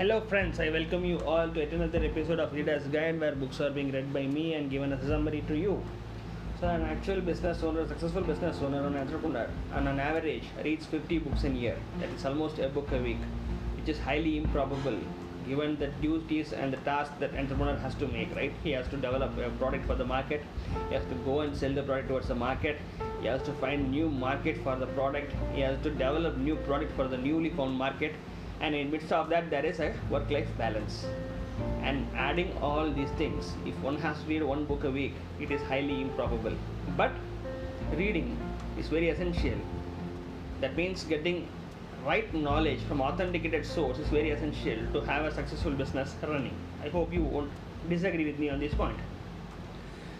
Hello, friends. I welcome you all to another episode of Reader's Guide, where books are being read by me and given as a summary to you. So, an actual business owner, successful business owner, an entrepreneur, and on an average, reads 50 books in a year. That is almost a book a week, which is highly improbable given the duties and the tasks that entrepreneur has to make. Right? He has to develop a product for the market. He has to go and sell the product towards the market. He has to find new market for the product. He has to develop new product for the newly found market and in midst of that there is a work life balance. And adding all these things if one has to read one book a week it is highly improbable. But reading is very essential. That means getting right knowledge from authenticated source is very essential to have a successful business running. I hope you won't disagree with me on this point.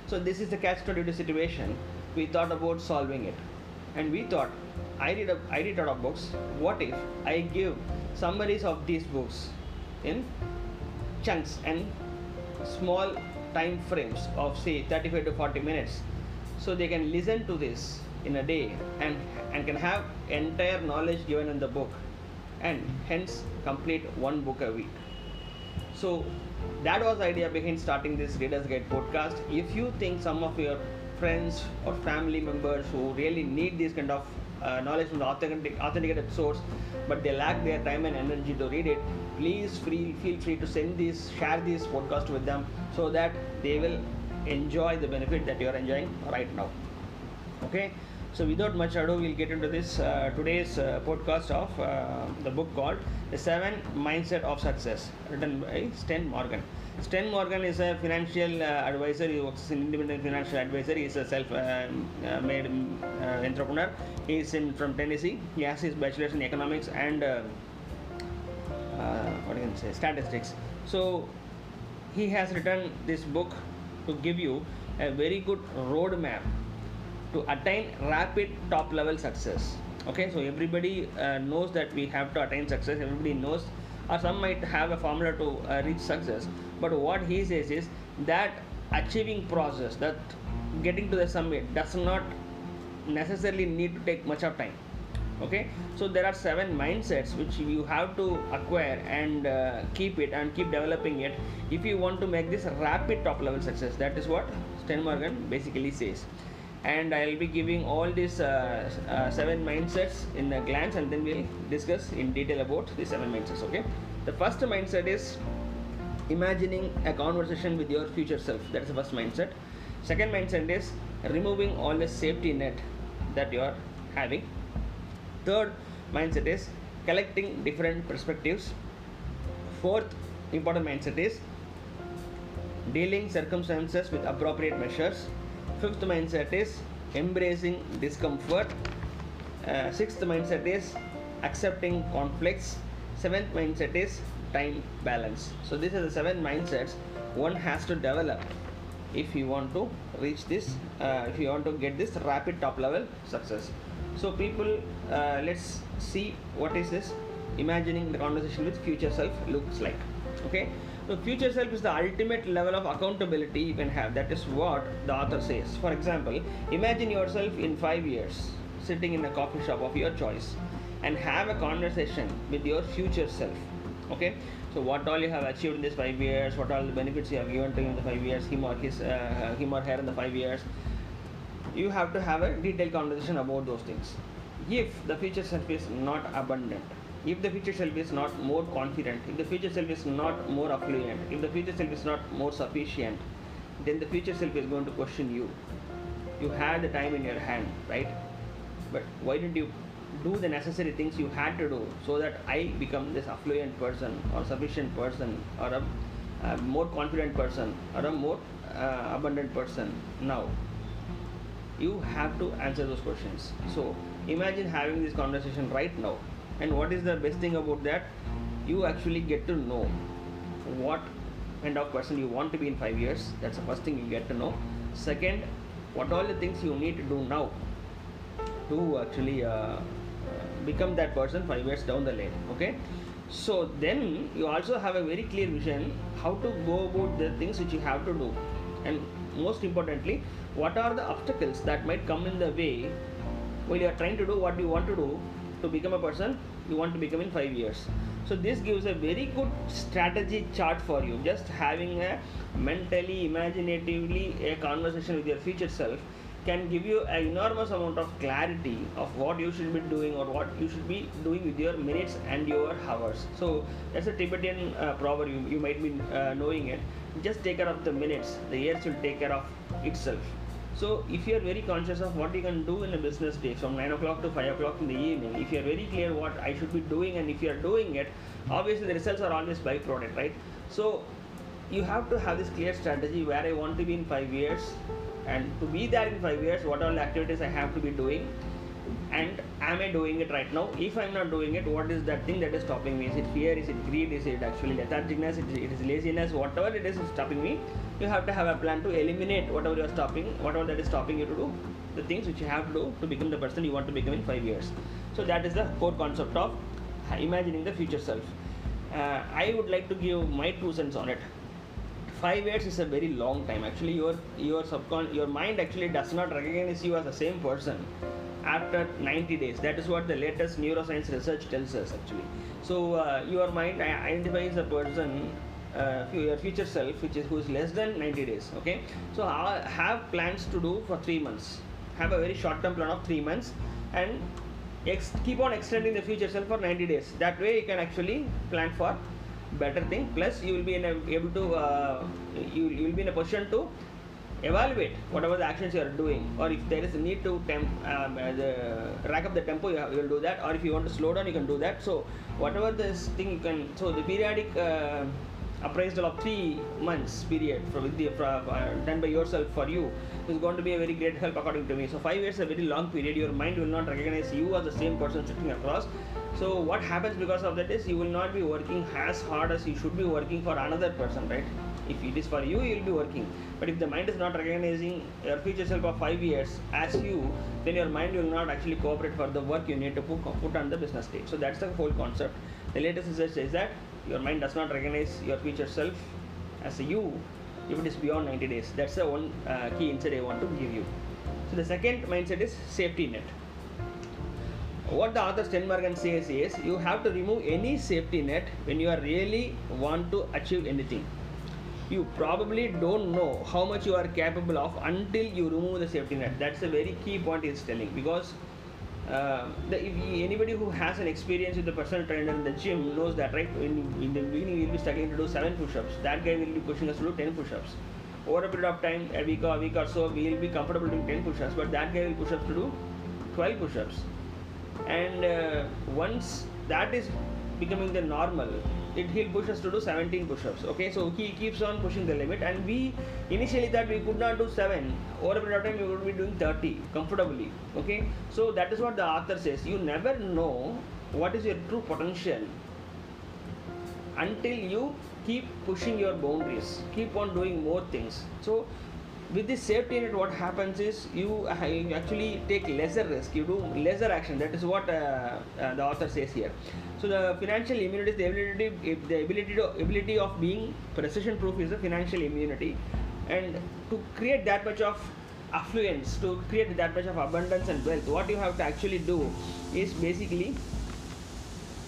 So this is the catch 22 situation. We thought about solving it. And we thought i read a, i read a lot of books. What if i give summaries of these books in chunks and small time frames of say 35 to 40 minutes. So they can listen to this in a day and and can have entire knowledge given in the book and hence complete one book a week. So that was the idea behind starting this readers guide podcast. If you think some of your friends or family members who really need this kind of uh, knowledge from the authentic, authenticated source but they lack their time and energy to read it. Please free, feel free to send this share this podcast with them so that they will enjoy the benefit that you are enjoying right now. Okay? So without much ado we'll get into this uh, today's uh, podcast of uh, the book called the seven mindset of success written by sten morgan sten morgan is a financial uh, advisor. He works as an independent financial advisor. He is a self uh, uh, entrepreneur. He is in from tennessee. He has his bachelor's in economics and what can say? Statistics. So he has written this book to give you a very good roadmap to attain rapid top level success. Okay so everybody uh, knows that we have to attain success. Everybody knows or some might have a formula to uh, reach success but what he says is that achieving process that getting to the summit does not necessarily need to take much of time. Okay? So there are seven mindsets which you have to acquire and uh, keep it and keep developing it if you want to make this rapid top level success. That is what sten morgan basically says. And i'll be giving all these uh, uh, seven mindsets in a glance and then we'll discuss in detail about the seven mindsets okay? The first mindset is imagining a conversation with your future self. That's the first mindset. Second mindset is removing all the safety net that you are having. Third mindset is collecting different perspectives. Fourth important mindset is dealing circumstances with appropriate measures. Fifth mindset is embracing discomfort. Uh, sixth mindset is accepting conflicts. Seventh mindset is time balance. So these are the seven mindsets one has to develop if you want to reach this uh, if you want to get this rapid top level success. So people uh, let's see what is this imagining the conversation with future self looks like. Okay? So future self is the ultimate level of accountability you can have. That is what the author says. For example imagine yourself in 5 years sitting in a coffee shop of your choice and have a conversation with your future self okay. So what all you have achieved in these 5 years what all the benefits you have given to him in the 5 years him or his uh, him or her in the 5 years you have to have a detailed conversation about those things. If the future self is not abundant if the future self is not more confident if the future self is not more affluent if the future self is not more sufficient then the future self is going to question you. You had the time in your hand right? But why didn't you do the necessary things you had to do so that i become this affluent person or sufficient person or a, a more confident person or a more uh, abundant person. Now you have to answer those questions. So imagine having this conversation right now. And what is the best thing about that? You actually get to know what kind of person you want to be in 5 years. That's the first thing you get to know. Second what all the things you need to do now to actually uh, become that person 5 years down the lane okay? So then you also have a very clear vision how to go about the things which you have to do. And most importantly what are the obstacles that might come in the way while you are trying to do what you want to do to become a person you want to become in 5 years? So this gives a very good strategy chart for you. Just having a mentally imaginatively a conversation with your future self can give you an enormous amount of clarity of what you should be doing or what you should be doing with your minutes and your hours. So that's a tibetan uh, proverb. You, you might be uh, knowing it. Just take care of the minutes. The years will take care of itself. So if you are very conscious of what you can do in a business day from 9 o'clock to 5 o'clock in the evening if you are very clear what i should be doing and if you are doing it obviously the results are always byproduct right? So you have to have this clear strategy where i want to be in 5 years and to be there in 5 years what all the activities i have to be doing and am i doing it right now? If i'm not doing it what is that thing that is stopping me? Is it fear? Is it greed? Is it actually lethargicness? It is, it is laziness? Whatever it is stopping me you have to have a plan to eliminate whatever you are stopping whatever that is stopping you to do the things which you have to do to become the person you want to become in 5 years. So that is the core concept of imagining the future self. Uh, i would like to give my two cents on it five years is a very long time. Actually your your subcon your mind actually does not recognize you as the same person after 90 days. That is what the latest neuroscience research tells us actually. So uh, your mind identifies a person uh, your future self which is who is less than 90 days okay? So I have plans to do for three months. Have a very short term plan of three months and ex- keep on extending the future self for 90 days. That way you can actually plan for better thing. Plus you will be a, able to uh, you, you will be in a position to evaluate whatever the actions you are doing. Or if there is a need to temp, um, uh, the, rack up the tempo you will do that. Or if you want to slow down you can do that. So whatever this thing you can so the periodic uh, appraisal of three months period for, with the, for, uh, done by yourself for you is going to be a very great help according to me. So five years is a very long period. Your mind will not recognize you as the same person sitting across. So what happens because of that is you will not be working as hard as you should be working for another person right? If it is for you you will be working. But if the mind is not recognizing your future self of five years as you then your mind will not actually cooperate for the work you need to put, put on the business stage. So that's the whole concept. The latest research says that your mind does not recognize your future self as a you if it is beyond 90 days. That's the one uh, key insight i want to give you. So the second mindset is safety net. What the author Sten Morgan says is you have to remove any safety net when you are really want to achieve anything. You probably don't know how much you are capable of until you remove the safety net. That's a very key point he's telling because uh, the, anybody who has an experience with the personal trainer in the gym knows that right in, in the beginning we'll be struggling to do 7 push-ups. That guy will be pushing us to do 10 push-ups. Over a period of time a week or a week or so we'll be comfortable doing 10 push-ups but that guy will push us to do 12 push-ups. And uh, once that is becoming the normal it he'll push us to do 17 push-ups okay? So he keeps on pushing the limit and we initially that we could not do 7 over a period of time we would be doing 30 comfortably okay? So that is what the author says. You never know what is your true potential until you keep pushing your boundaries keep on doing more things. So with this safety net what happens is you uh, you actually take lesser risk. You do lesser action. That is what uh, uh, the author says here. So the financial immunity is the ability the ability to, ability of being recession proof is the financial immunity. And to create that much of affluence to create that much of abundance and wealth what you have to actually do is basically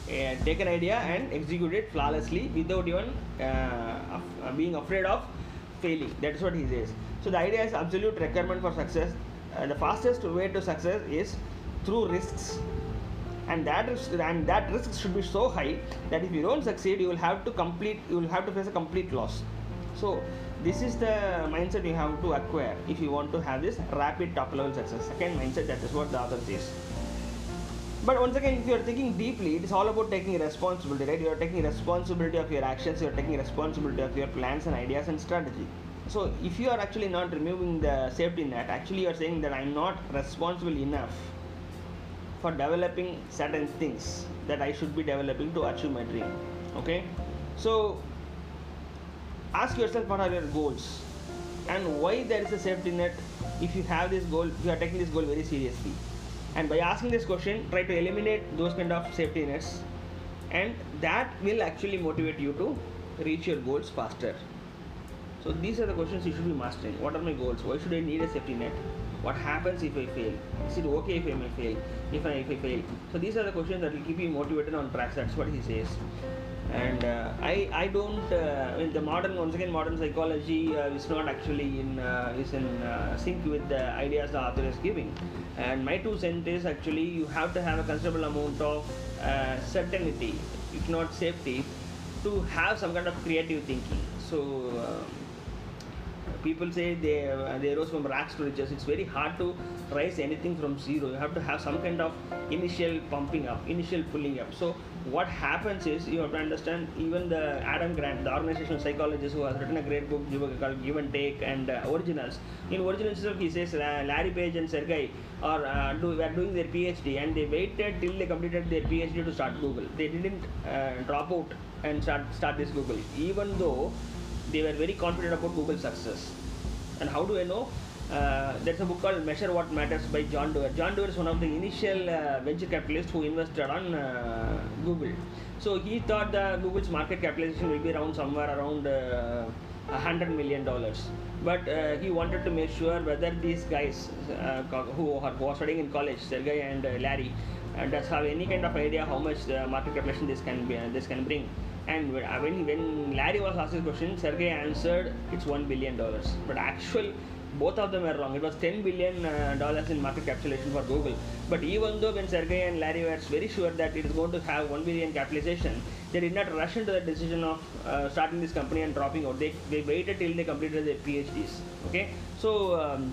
uh, take an idea and execute it flawlessly without even uh, uh, being afraid of failing. That's what he says so the idea is absolute requirement for success. Uh, the fastest way to success is through risks. And that is and that risk should be so high that if you don't succeed you will have to complete you will have to face a complete loss. So this is the mindset you have to acquire if you want to have this rapid top level success. Second mindset that is what the author says. But once again, if you are thinking deeply, it is all about taking responsibility, right? You are taking responsibility of your actions, you are taking responsibility of your plans and ideas and strategy. So, if you are actually not removing the safety net, actually you are saying that I am not responsible enough for developing certain things that I should be developing to achieve my dream. Okay? So, ask yourself what are your goals and why there is a safety net if you have this goal, you are taking this goal very seriously and by asking this question try to eliminate those kind of safety nets and that will actually motivate you to reach your goals faster so these are the questions you should be mastering what are my goals why should i need a safety net what happens if I fail? Is it okay if I may fail? If I if I fail? So these are the questions that will keep you motivated on tracks. That's what he says. And uh, I I don't uh, in the modern once again modern psychology uh, is not actually in uh, is in uh, sync with the ideas the author is giving. And my two cents is actually you have to have a considerable amount of uh, certainty, if not safety, to have some kind of creative thinking. So. People say they uh, they rose from rags to riches. It's very hard to rise anything from zero. You have to have some kind of initial pumping up initial pulling up. So what happens is you have to understand even the adam grant the organizational psychologist who has written a great book called give and take and uh, originals. In originals he says uh, larry page and sergey are uh, do, were doing their phd and they waited till they completed their phd to start google. They didn't uh, drop out and start start this google. Even though they were very confident about Google's success. And how do I know? Uh, there's a book called Measure What Matters by John Doerr. John Doerr is one of the initial uh, venture capitalists who invested on uh, Google. So he thought that Google's market capitalization will be around somewhere around uh, hundred million dollars. But uh, he wanted to make sure whether these guys uh, who are, who are studying in college, Sergey and Larry, does have any kind of idea how much market capitalization this can be, this can bring. And when, uh, when when Larry was asked this question, Sergey answered it's one billion dollars. But actual, both of them were wrong. It was ten billion uh, dollars in market capitalization for Google. But even though when Sergey and Larry were very sure that it is going to have one billion capitalization, they did not rush into the decision of uh, starting this company and dropping out. They, they waited till they completed their PhDs. Okay, so um,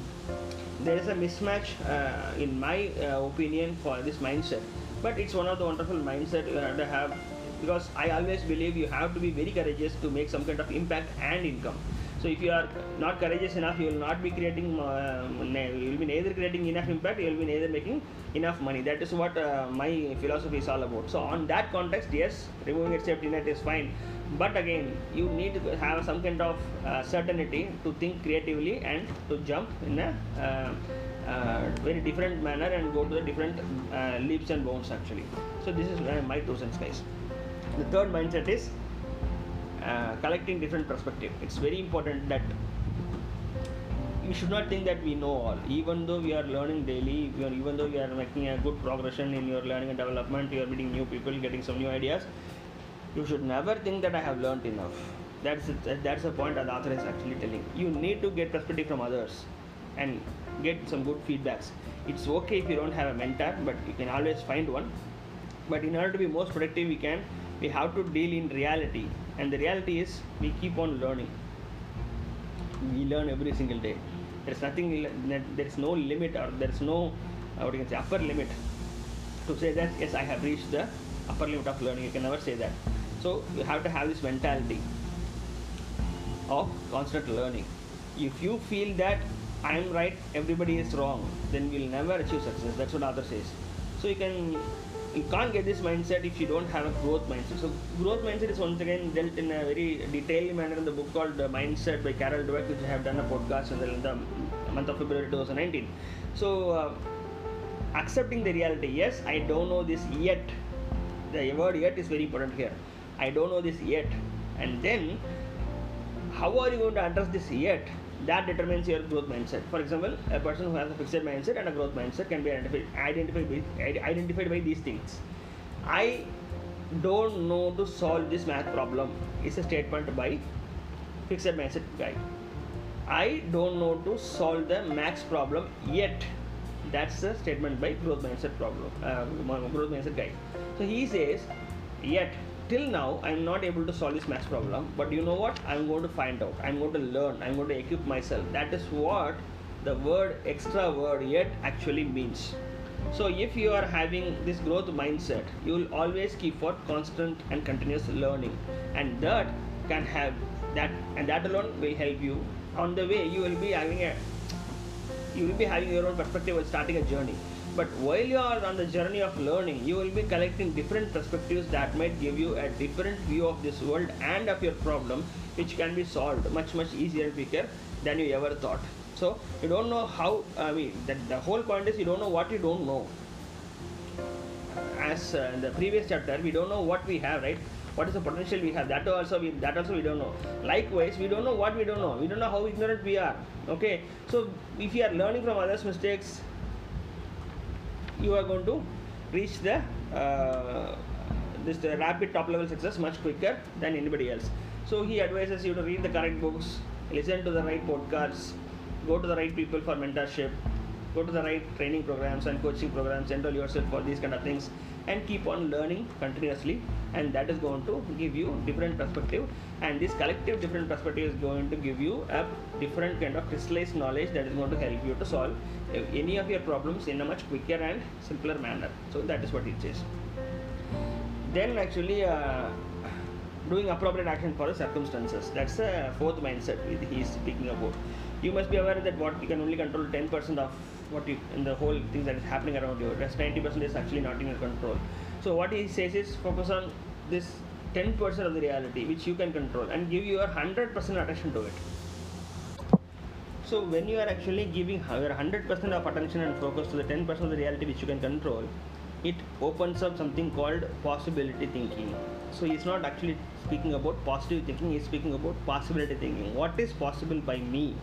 there is a mismatch uh, in my uh, opinion for this mindset. But it's one of the wonderful mindset you have to have because I always believe you have to be very courageous to make some kind of impact and income. So if you are not courageous enough, you will not be creating. Uh, you will be neither creating enough impact. You will be neither making enough money. That is what uh, my philosophy is all about. So on that context, yes, removing a safety net is fine. But again, you need to have some kind of uh, certainty to think creatively and to jump in a uh, uh, very different manner and go to the different uh, leaps and bounds actually. So this is my two cents, guys. The third mindset is uh, collecting different perspective. It's very important that we should not think that we know all. Even though we are learning daily, are, even though we are making a good progression in your learning and development, you are meeting new people, getting some new ideas. You should never think that I have learned enough. That's that's the point that the author is actually telling. You need to get perspective from others and get some good feedbacks. It's okay if you don't have a mentor, but you can always find one. But in order to be most productive, we can we have to deal in reality, and the reality is we keep on learning. We learn every single day. There's nothing. There is no limit, or there is no uh, what you can say upper limit to say that yes, I have reached the upper limit of learning. You can never say that. So you have to have this mentality of constant learning. If you feel that I am right, everybody is wrong, then we'll never achieve success. That's what author says. So you can you can't get this mindset if you don't have a growth mindset. So growth mindset is once again dealt in a very detailed manner in the book called Mindset by Carol Dweck, which I have done a podcast in the, in the month of February 2019. So uh, accepting the reality. Yes, I don't know this yet. The word yet is very important here. I don't know this yet. And then how are you going to address this yet? That determines your growth mindset. For example, a person who has a fixed mindset and a growth mindset can be identified identified by, identified by these things. I don't know to solve this math problem is a statement by fixed mindset guy. I don't know to solve the max problem yet. That's a statement by growth mindset problem, uh, growth mindset guy. So he says, yet till now i'm not able to solve this math problem but you know what? I'm going to find out. I'm going to learn. I'm going to equip myself. That is what the word extra word yet actually means. So if you are having this growth mindset you will always keep for constant and continuous learning. And that can have that and that alone will help you on the way you will be having a you will be having your own perspective while starting a journey but while you are on the journey of learning you will be collecting different perspectives that might give you a different view of this world and of your problem which can be solved much much easier and quicker than you ever thought. So you don't know how i mean that the whole point is you don't know what you don't know. As uh, in the previous chapter we don't know what we have right? What is the potential we have? That also we that also we don't know. Likewise we don't know what we don't know. We don't know how ignorant we are okay? So if you are learning from others mistakes you are going to reach the uh, this the rapid top level success much quicker than anybody else. So he advises you to read the correct books listen to the right podcasts go to the right people for mentorship go to the right training programs and coaching programs enroll yourself for these kind of things and keep on learning continuously and that is going to give you different perspective. And this collective different perspective is going to give you a different kind of crystallized knowledge that is going to help you to solve any of your problems in a much quicker and simpler manner. So that is what it says. Then actually uh, doing appropriate action for the circumstances. That's the fourth mindset he is speaking about. You must be aware that what you can only control 10% of what you in the whole things that is happening around you rest 90% is actually not in your control. So what he says is focus on this 10% of the reality which you can control and give your 100% attention to it. So when you are actually giving your 100% of attention and focus to the 10% of the reality which you can control it opens up something called possibility thinking. So he's not actually speaking about positive thinking he's speaking about possibility thinking. What is possible by me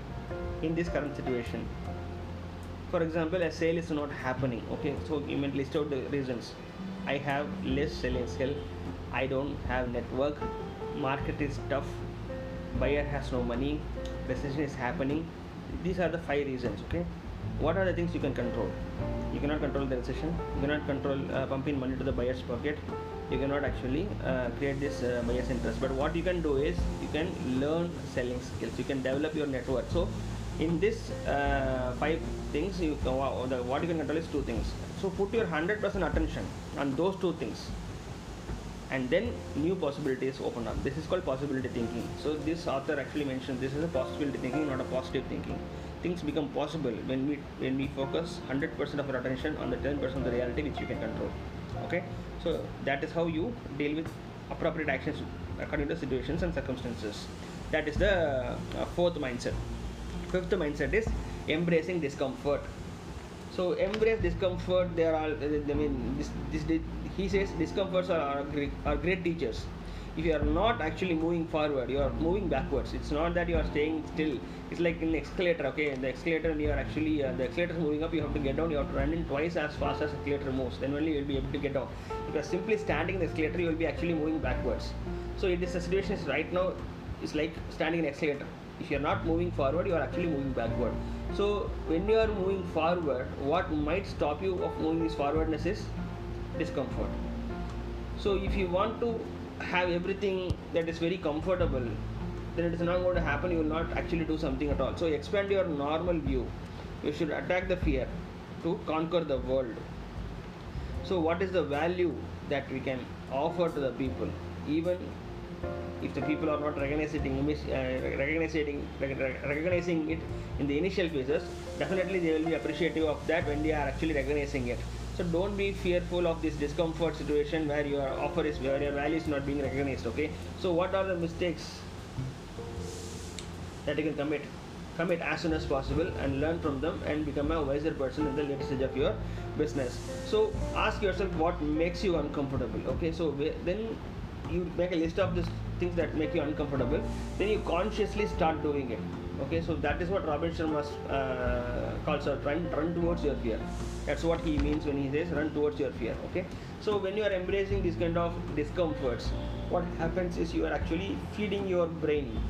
in this current situation for example a sale is not happening okay? So you may list out the reasons. I have less selling skill. I don't have network. Market is tough. Buyer has no money. Recession is happening. These are the five reasons okay? What are the things you can control? You cannot control the recession. You cannot control uh, pumping money to the buyer's pocket. You cannot actually uh, create this uh, buyer's interest. But what you can do is you can learn selling skills. You can develop your network. So in this uh, five things you the, what you can control is two things. So put your 100% attention on those two things. And then new possibilities open up. This is called possibility thinking. So this author actually mentioned this is a possibility thinking not a positive thinking. Things become possible when we when we focus 100% of our attention on the 10% of the reality which you can control. Okay? So that is how you deal with appropriate actions according to situations and circumstances. That is the uh, fourth mindset fifth mindset is embracing discomfort. So embrace discomfort they are all i mean this, this he says discomforts are, are, great, are great teachers. If you are not actually moving forward you are moving backwards. It's not that you are staying still. It's like in escalator okay? In the escalator you are actually uh, the escalator is moving up you have to get down you have to run in twice as fast as the escalator moves. Then only you will be able to get down. If you are simply standing in the escalator you will be actually moving backwards. So it is a situation is right now it's like standing in escalator if you are not moving forward you are actually moving backward. So when you are moving forward what might stop you of moving this forwardness is discomfort. So if you want to have everything that is very comfortable then it is not going to happen. You will not actually do something at all. So expand your normal view. You should attack the fear to conquer the world. So what is the value that we can offer to the people? Even if the people are not recognizing uh, recognizing recognizing it in the initial phases definitely they will be appreciative of that when they are actually recognizing it. So don't be fearful of this discomfort situation where your offer is where your value is not being recognized okay? So what are the mistakes that you can commit? Commit as soon as possible and learn from them and become a wiser person in the later stage of your business. So ask yourself what makes you uncomfortable okay? So then you make a list of these things that make you uncomfortable then you consciously start doing it. Okay so that is what robin sharma uh, calls out run run towards your fear. That's what he means when he says run towards your fear okay? So when you are embracing these kind of discomforts what happens is you are actually feeding your brain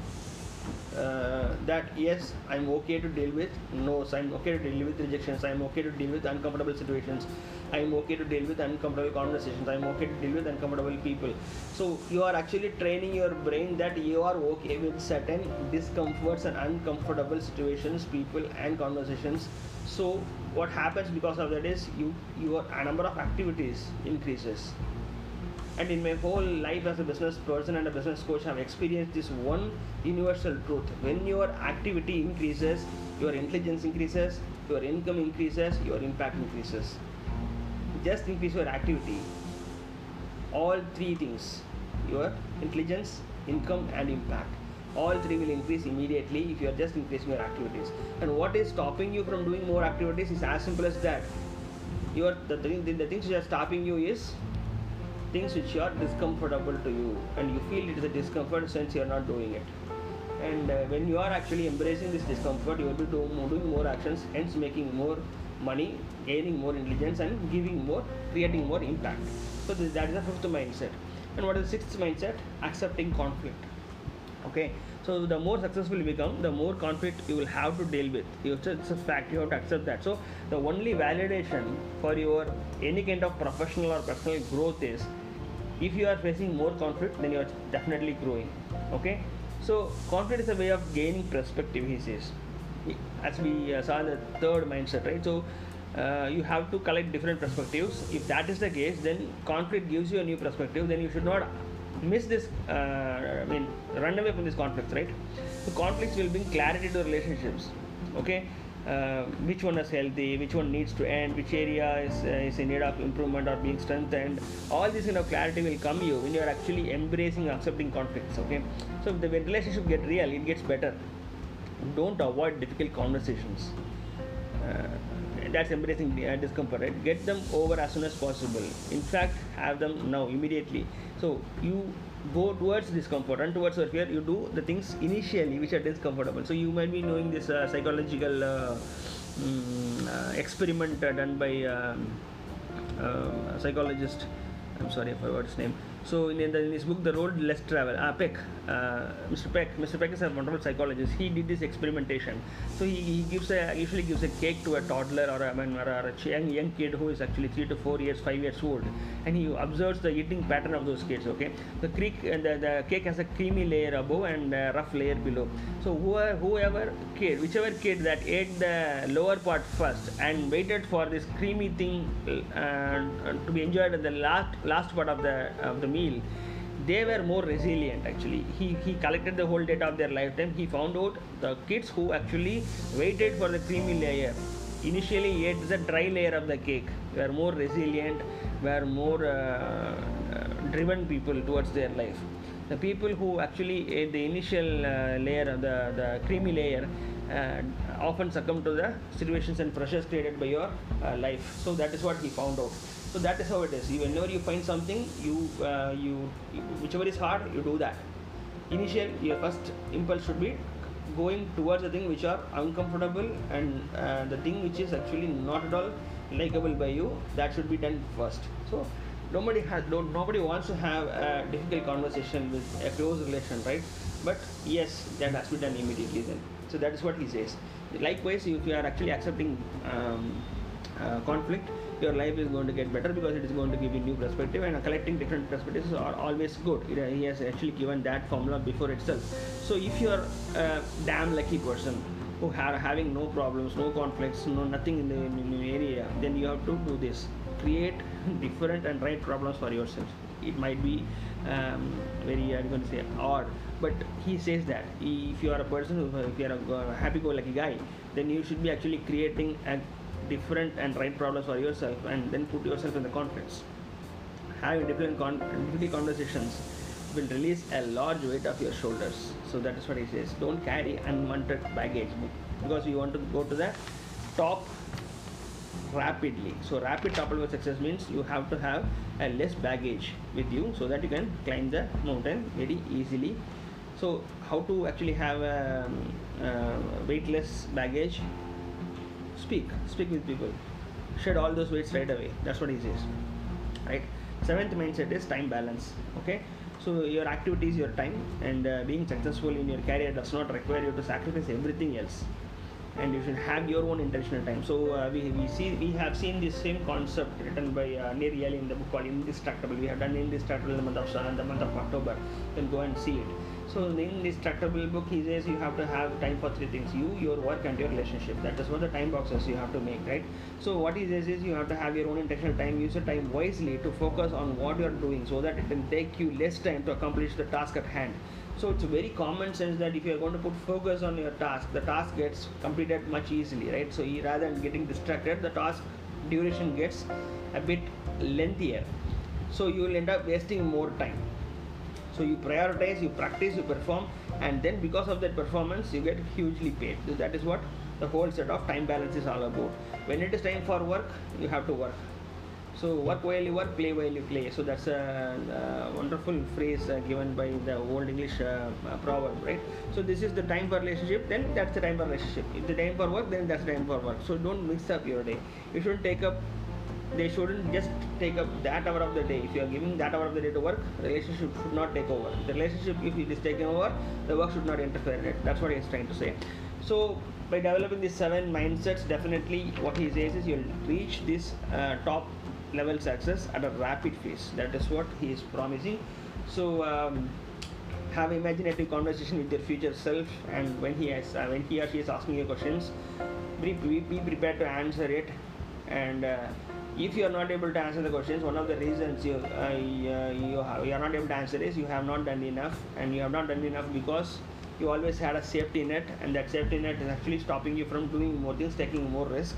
uh, that yes i'm okay to deal with no's i'm okay to deal with rejections i'm okay to deal with uncomfortable situations i'm okay to deal with uncomfortable conversations i'm okay to deal with uncomfortable people. So you are actually training your brain that you are okay with certain discomforts and uncomfortable situations people and conversations. So what happens because of that is you your number of activities increases and in my whole life as a business person and a business coach i've experienced this one universal truth. When your activity increases your intelligence increases your income increases your impact increases. Just increase your activity. All three things your intelligence income and impact. All three will increase immediately if you are just increasing your activities. And what is stopping you from doing more activities is as simple as that. Your the, the, the things that are stopping you is things which are discomfortable to you and you feel it is a discomfort since you are not doing it. And uh, when you are actually embracing this discomfort you will be doing, more actions hence making more money gaining more intelligence and giving more creating more impact. So this, that is the fifth mindset. And what is the sixth mindset? Accepting conflict okay? So the more successful you become the more conflict you will have to deal with. You it's a fact you have to accept that. So the only validation for your any kind of professional or personal growth is if you are facing more conflict then you are definitely growing. Okay? So conflict is a way of gaining perspective he says. As we uh, saw in the third mindset right? So uh, you have to collect different perspectives. If that is the case then conflict gives you a new perspective then you should not miss this uh, i mean run away from these conflicts right so conflicts will bring clarity to relationships okay uh, which one is healthy, which one needs to end, which area is, uh, is in need of improvement or being strengthened. All this kind of clarity will come you when you are actually embracing accepting conflicts. Okay, so if the relationship get real, it gets better. Don't avoid difficult conversations. Uh, that's embracing uh, discomfort. Right? Get them over as soon as possible. In fact, have them now immediately. So you go towards discomfort and towards your fear you do the things initially which are discomfortable so you might be knowing this uh, psychological uh, um, uh, experiment uh, done by um, a psychologist i'm sorry i forgot his name so in, in, the, in his book, The Road Less Travel, uh, Peck, uh, Mr. Peck, Mr. Peck is a wonderful psychologist. He did this experimentation. So he, he gives a usually gives a cake to a toddler or a, I mean, or a young, young kid who is actually three to four years, five years old, and he observes the eating pattern of those kids. Okay, the creek the, the cake has a creamy layer above and a rough layer below. So whoever, whoever kid, whichever kid that ate the lower part first and waited for this creamy thing uh, to be enjoyed at the last last part of the of the meal they were more resilient actually. He he collected the whole data of their lifetime. He found out the kids who actually waited for the creamy layer. Initially ate the dry layer of the cake. Were more resilient were more uh, uh, driven people towards their life. The people who actually ate the initial uh, layer of the, the creamy layer uh, often succumb to the situations and pressures created by your uh, life. So that is what he found out so that is how it is. You, whenever you find something you uh, you whichever is hard you do that. Initial your first impulse should be going towards the thing which are uncomfortable and uh, the thing which is actually not at all likable by you that should be done first. So nobody has don't nobody wants to have a difficult conversation with a close relation right? But yes that has to be done immediately then. So that is what he says. Likewise if you are actually accepting um, uh, conflict your life is going to get better because it is going to give you new perspective and collecting different perspectives are always good. He has actually given that formula before itself. So if you are a damn lucky person who are having no problems no conflicts no nothing in the, area then you have to do this. Create different and right problems for yourself. It might be um, very i'm going to say odd but he says that. If you are a person if you are a happy-go-lucky guy then you should be actually creating a different and right problems for yourself and then put yourself in the conflicts having different con- conversations will release a large weight of your shoulders. So that is what he says. Don't carry unwanted baggage because you want to go to the top rapidly. So rapid top level success means you have to have a less baggage with you so that you can climb the mountain very easily. So how to actually have a um, uh, weightless baggage speak speak with people. Shed all those weights right away. That's what he says. Right? Seventh mindset is time balance. Okay? So your activity is your time and uh, being successful in your career does not require you to sacrifice everything else. And you should have your own intentional time. So uh, we, we see we have seen this same concept written by uh, Nir in the book called Indistractable. We have done Indistractable in the month of in the month of October. You can go and see it so in Indistractable book he says you have to have time for three things. You your work and your relationship. That is what the time boxes you have to make right? So what he says is you have to have your own intentional time. Use your time wisely to focus on what you are doing so that it can take you less time to accomplish the task at hand. So it's very common sense that if you are going to put focus on your task the task gets completed much easily right? So rather than getting distracted the task duration gets a bit lengthier. So you will end up wasting more time so you prioritize you practice you perform and then because of that performance you get hugely paid so that is what the whole set of time balance is all about when it is time for work you have to work So work while you work, play while you play. So that's a, uh wonderful phrase uh, given by the old English uh, uh, proverb, right? So this is the time for relationship. Then that's the time for relationship. If the time for work, then that's the time for work. So don't mix up your day. You shouldn't take up. They shouldn't just take up that hour of the day. If you are giving that hour of the day to work, relationship should not take over. The relationship, if it is taken over, the work should not interfere in it. That's what he is trying to say. So by developing these seven mindsets, definitely what he says is you'll reach this uh, top level success at a rapid pace. That is what he is promising. So um, have imaginative conversation with your future self, and when he has uh, when he or she is asking you questions, be, be, be prepared to answer it. And uh, if you are not able to answer the questions, one of the reasons you uh, you, have, you are not able to answer is you have not done enough, and you have not done enough because you always had a safety net, and that safety net is actually stopping you from doing more things, taking more risk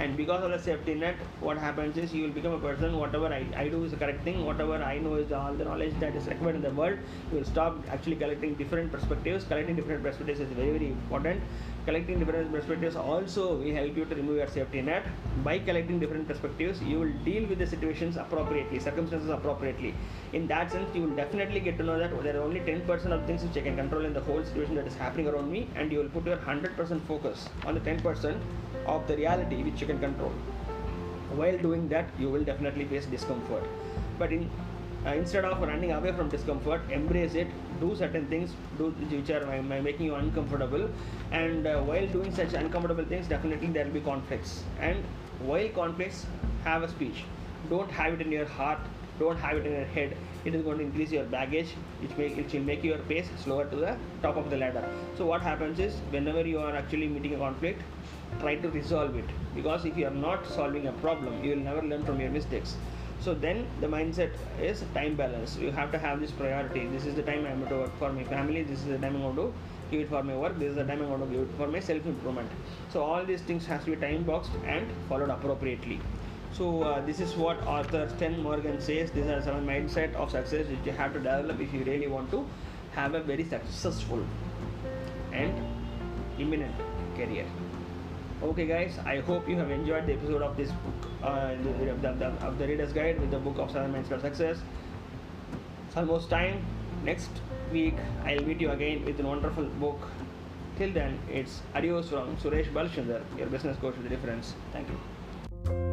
and because of the safety net what happens is you will become a person whatever I, I do is the correct thing whatever I know is the, all the knowledge that is required in the world you will stop actually collecting different perspectives. Collecting different perspectives is very very important. Collecting different perspectives also will help you to remove your safety net. By collecting different perspectives you will deal with the situations appropriately circumstances appropriately. In that sense you will definitely get to know that there are only 10% of things which I can control in the whole situation that is happening around me and you will put your 100% focus on the 10% of the reality which you can control. While doing that you will definitely face discomfort. But in uh, instead of running away from discomfort embrace it do certain things do which are uh, making you uncomfortable. And uh, while doing such uncomfortable things definitely there will be conflicts. And while conflicts have a speech. Don't have it in your heart don't have it in your head. It is going to increase your baggage which make it will make your pace slower to the top of the ladder. So what happens is whenever you are actually meeting a conflict try to resolve it. Because if you are not solving a problem you will never learn from your mistakes. So then the mindset is time balance. You have to have this priority. This is the time i'm going to work for my family. This is the time i'm going to give it for my work. This is the time i'm going to give it for my self improvement so all these things has to be time boxed and followed appropriately. So uh, this is what author Sten Morgan says. These are seven mindset of success which you have to develop if you really want to have a very successful and imminent career okay guys i hope you have enjoyed the episode of this book uh, the, the, the, of the reader's guide with the book of seven minds success. It's almost time. Next week i'll meet you again with a wonderful book. Till then it's adios from suresh balchandar your business coach with the difference. Thank you